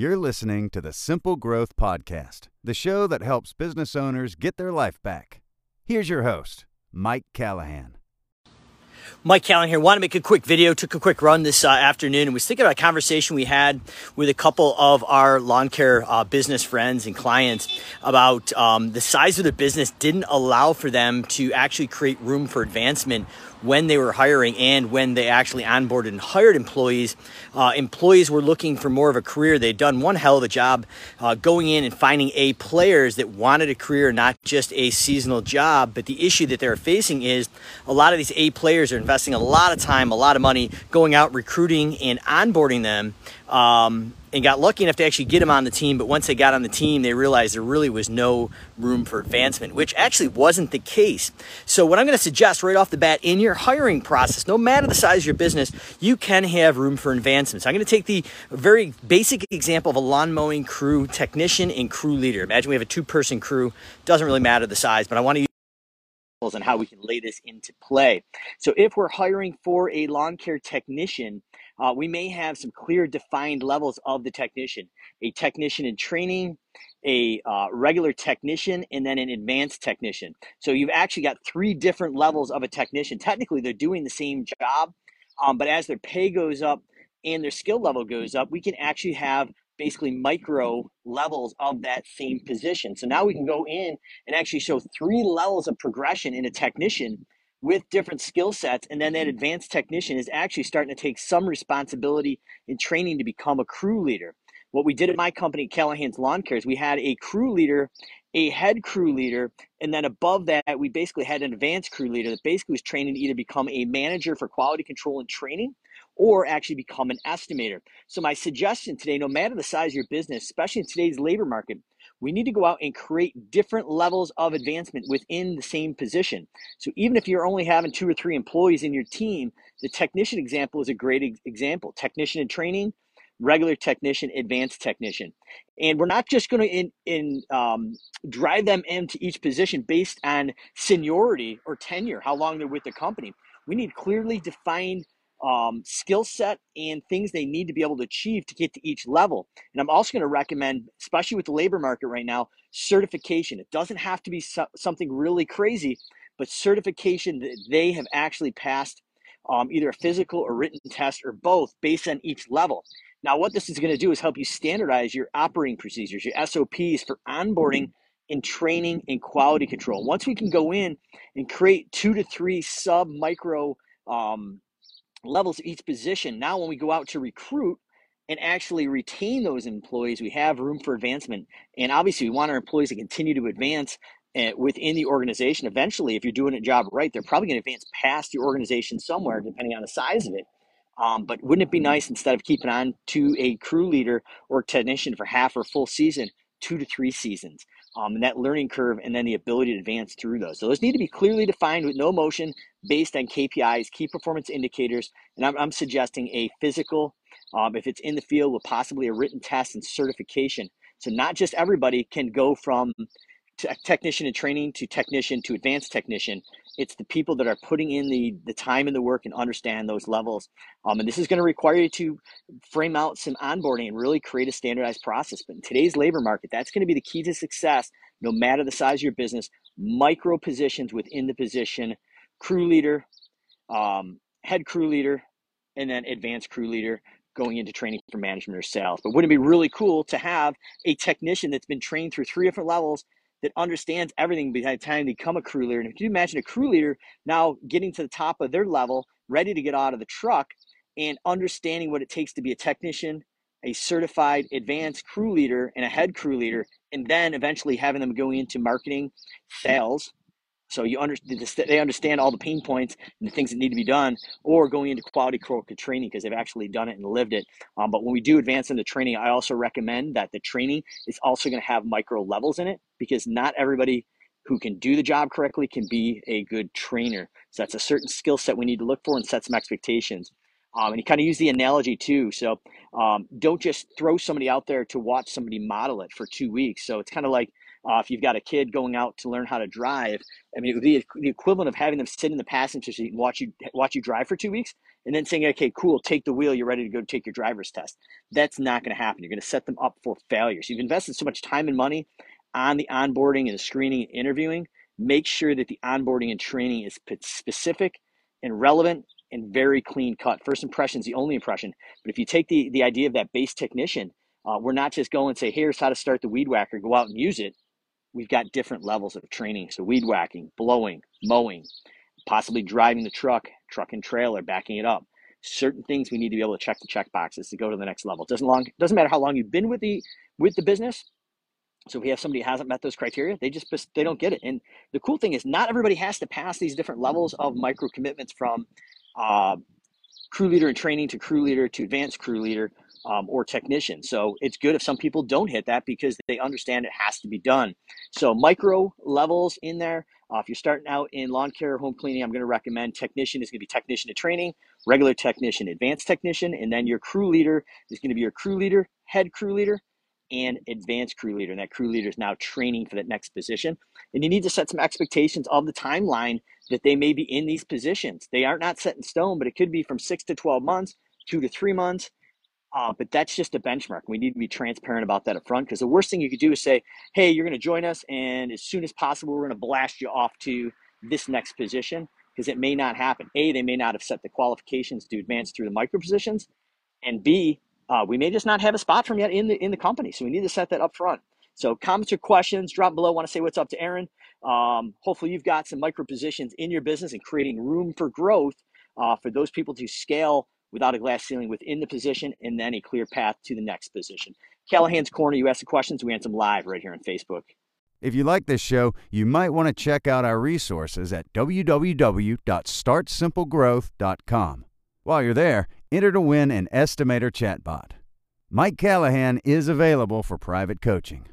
You're listening to the Simple Growth Podcast, the show that helps business owners get their life back. Here's your host, Mike Callahan. Mike Callahan here. Want to make a quick video. Took a quick run this uh, afternoon and was thinking about a conversation we had with a couple of our lawn care uh, business friends and clients about um, the size of the business didn't allow for them to actually create room for advancement when they were hiring and when they actually onboarded and hired employees. Uh, employees were looking for more of a career. They'd done one hell of a job uh, going in and finding A players that wanted a career, not just a seasonal job. But the issue that they're facing is a lot of these A players are investing a lot of time, a lot of money going out recruiting and onboarding them. Um, and got lucky enough to actually get him on the team. But once they got on the team, they realized there really was no room for advancement, which actually wasn't the case. So, what I'm going to suggest right off the bat in your hiring process, no matter the size of your business, you can have room for advancement. So, I'm going to take the very basic example of a lawn mowing crew technician and crew leader. Imagine we have a two person crew, doesn't really matter the size, but I want to use and how we can lay this into play. So, if we're hiring for a lawn care technician, uh, we may have some clear defined levels of the technician a technician in training a uh, regular technician and then an advanced technician. So you've actually got three different levels of a technician. Technically they're doing the same job um, but as their pay goes up and their skill level goes up we can actually have basically micro levels of that same position. So now we can go in and actually show three levels of progression in a technician with different skill sets. And then that mm-hmm. advanced technician is actually starting to take some responsibility in training to become a crew leader. What we did at my company, Callahan's Lawn Care, is we had a crew leader, a head crew leader, and then above that, we basically had an advanced crew leader that basically was training to either become a manager for quality control and training or actually become an estimator. So, my suggestion today, no matter the size of your business, especially in today's labor market, we need to go out and create different levels of advancement within the same position. So even if you're only having two or three employees in your team, the technician example is a great example. Technician in training, regular technician, advanced technician. And we're not just going to in, in um, drive them into each position based on seniority or tenure, how long they're with the company. We need clearly defined um, skill set and things they need to be able to achieve to get to each level. And I'm also going to recommend, especially with the labor market right now, certification. It doesn't have to be so- something really crazy, but certification that they have actually passed um, either a physical or written test or both based on each level. Now, what this is going to do is help you standardize your operating procedures, your SOPs for onboarding and training and quality control. Once we can go in and create two to three sub micro um, levels of each position. Now, when we go out to recruit and actually retain those employees, we have room for advancement. And obviously, we want our employees to continue to advance uh, within the organization. Eventually, if you're doing a job right, they're probably going to advance past the organization somewhere, depending on the size of it. Um, but wouldn't it be nice instead of keeping on to a crew leader or technician for half or full season, two to three seasons? um, and that learning curve, and then the ability to advance through those. So those need to be clearly defined with no motion based on KPIs, key performance indicators. And I'm, I'm suggesting a physical, um, if it's in the field, with possibly a written test and certification. So not just everybody can go from technician in training to technician to advanced technician. It's the people that are putting in the, the time and the work and understand those levels. Um, and this is going to require you to frame out some onboarding and really create a standardized process. But in today's labor market, that's going to be the key to success, no matter the size of your business. Micro positions within the position, crew leader, um, head crew leader, and then advanced crew leader going into training for management or sales. But wouldn't it be really cool to have a technician that's been trained through three different levels that understands everything the time they become a crew leader. And if you imagine a crew leader now getting to the top of their level, ready to get out of the truck and understanding what it takes to be a technician, a certified advanced crew leader, and a head crew leader, and then eventually having them go into marketing, sales, so you understand they understand all the pain points and the things that need to be done, or going into quality control training because they've actually done it and lived it. Um, but when we do advance into training, I also recommend that the training is also going to have micro levels in it because not everybody who can do the job correctly can be a good trainer. So that's a certain skill set we need to look for and set some expectations. Um, and you kind of use the analogy too. So um, don't just throw somebody out there to watch somebody model it for two weeks. So it's kind of like Uh, if you've got a kid going out to learn how to drive, I mean, it would be the equivalent of having them sit in the passenger seat and watch you watch you drive for two weeks, and then saying, "Okay, cool, take the wheel. You're ready to go take your driver's test." That's not going to happen. You're going to set them up for failure. So you've invested so much time and money on the onboarding and the screening and interviewing. Make sure that the onboarding and training is specific and relevant and very clean cut. First impression is the only impression. But if you take the, the idea of that base technician, uh, we're not just going and say, here's how to start the weed whacker, go out and use it. We've got different levels of training. So weed whacking, blowing, mowing, possibly driving the truck, truck and trailer, backing it up. Certain things we need to be able to check the check boxes to go to the next level. It doesn't long doesn't matter how long you've been with the with the business. So if we have somebody who hasn't met those criteria, they just they don't get it. And the cool thing is, not everybody has to pass these different levels of micro commitments from uh, crew leader in training to crew leader to advanced crew leader um, or technician. So it's good if some people don't hit that because they understand it has to be done. So micro levels in there. Uh, if you're starting out in lawn care, home cleaning, I'm going to recommend technician is going to be technician in training, regular technician, advanced technician, and then your crew leader is going to be your crew leader, head crew leader, and advanced crew leader. And that crew leader is now training for that next position. And you need to set some expectations of the timeline that they may be in these positions. They are not set in stone, but it could be from six to 12 months, two to three months. Uh, but that's just a benchmark. We need to be transparent about that up front because the worst thing you could do is say, hey, you're going to join us, and as soon as possible, we're going to blast you off to this next position because it may not happen. A, they may not have set the qualifications to advance through the micro positions, and B, uh, we may just not have a spot for him yet in the in the company. So we need to set that up front. So comments or questions, drop below. Want to say what's up to Aaron? Um, hopefully you've got some micro positions in your business and creating room for growth uh, for those people to scale without a glass ceiling within the position and then a clear path to the next position. Callahan's Corner, you ask the questions, we answer them live right here on Facebook. If you like this show, you might want to check out our resources at www.startsimplegrowth.com. While you're there, enter to win an estimator chatbot. Mike Callahan is available for private coaching.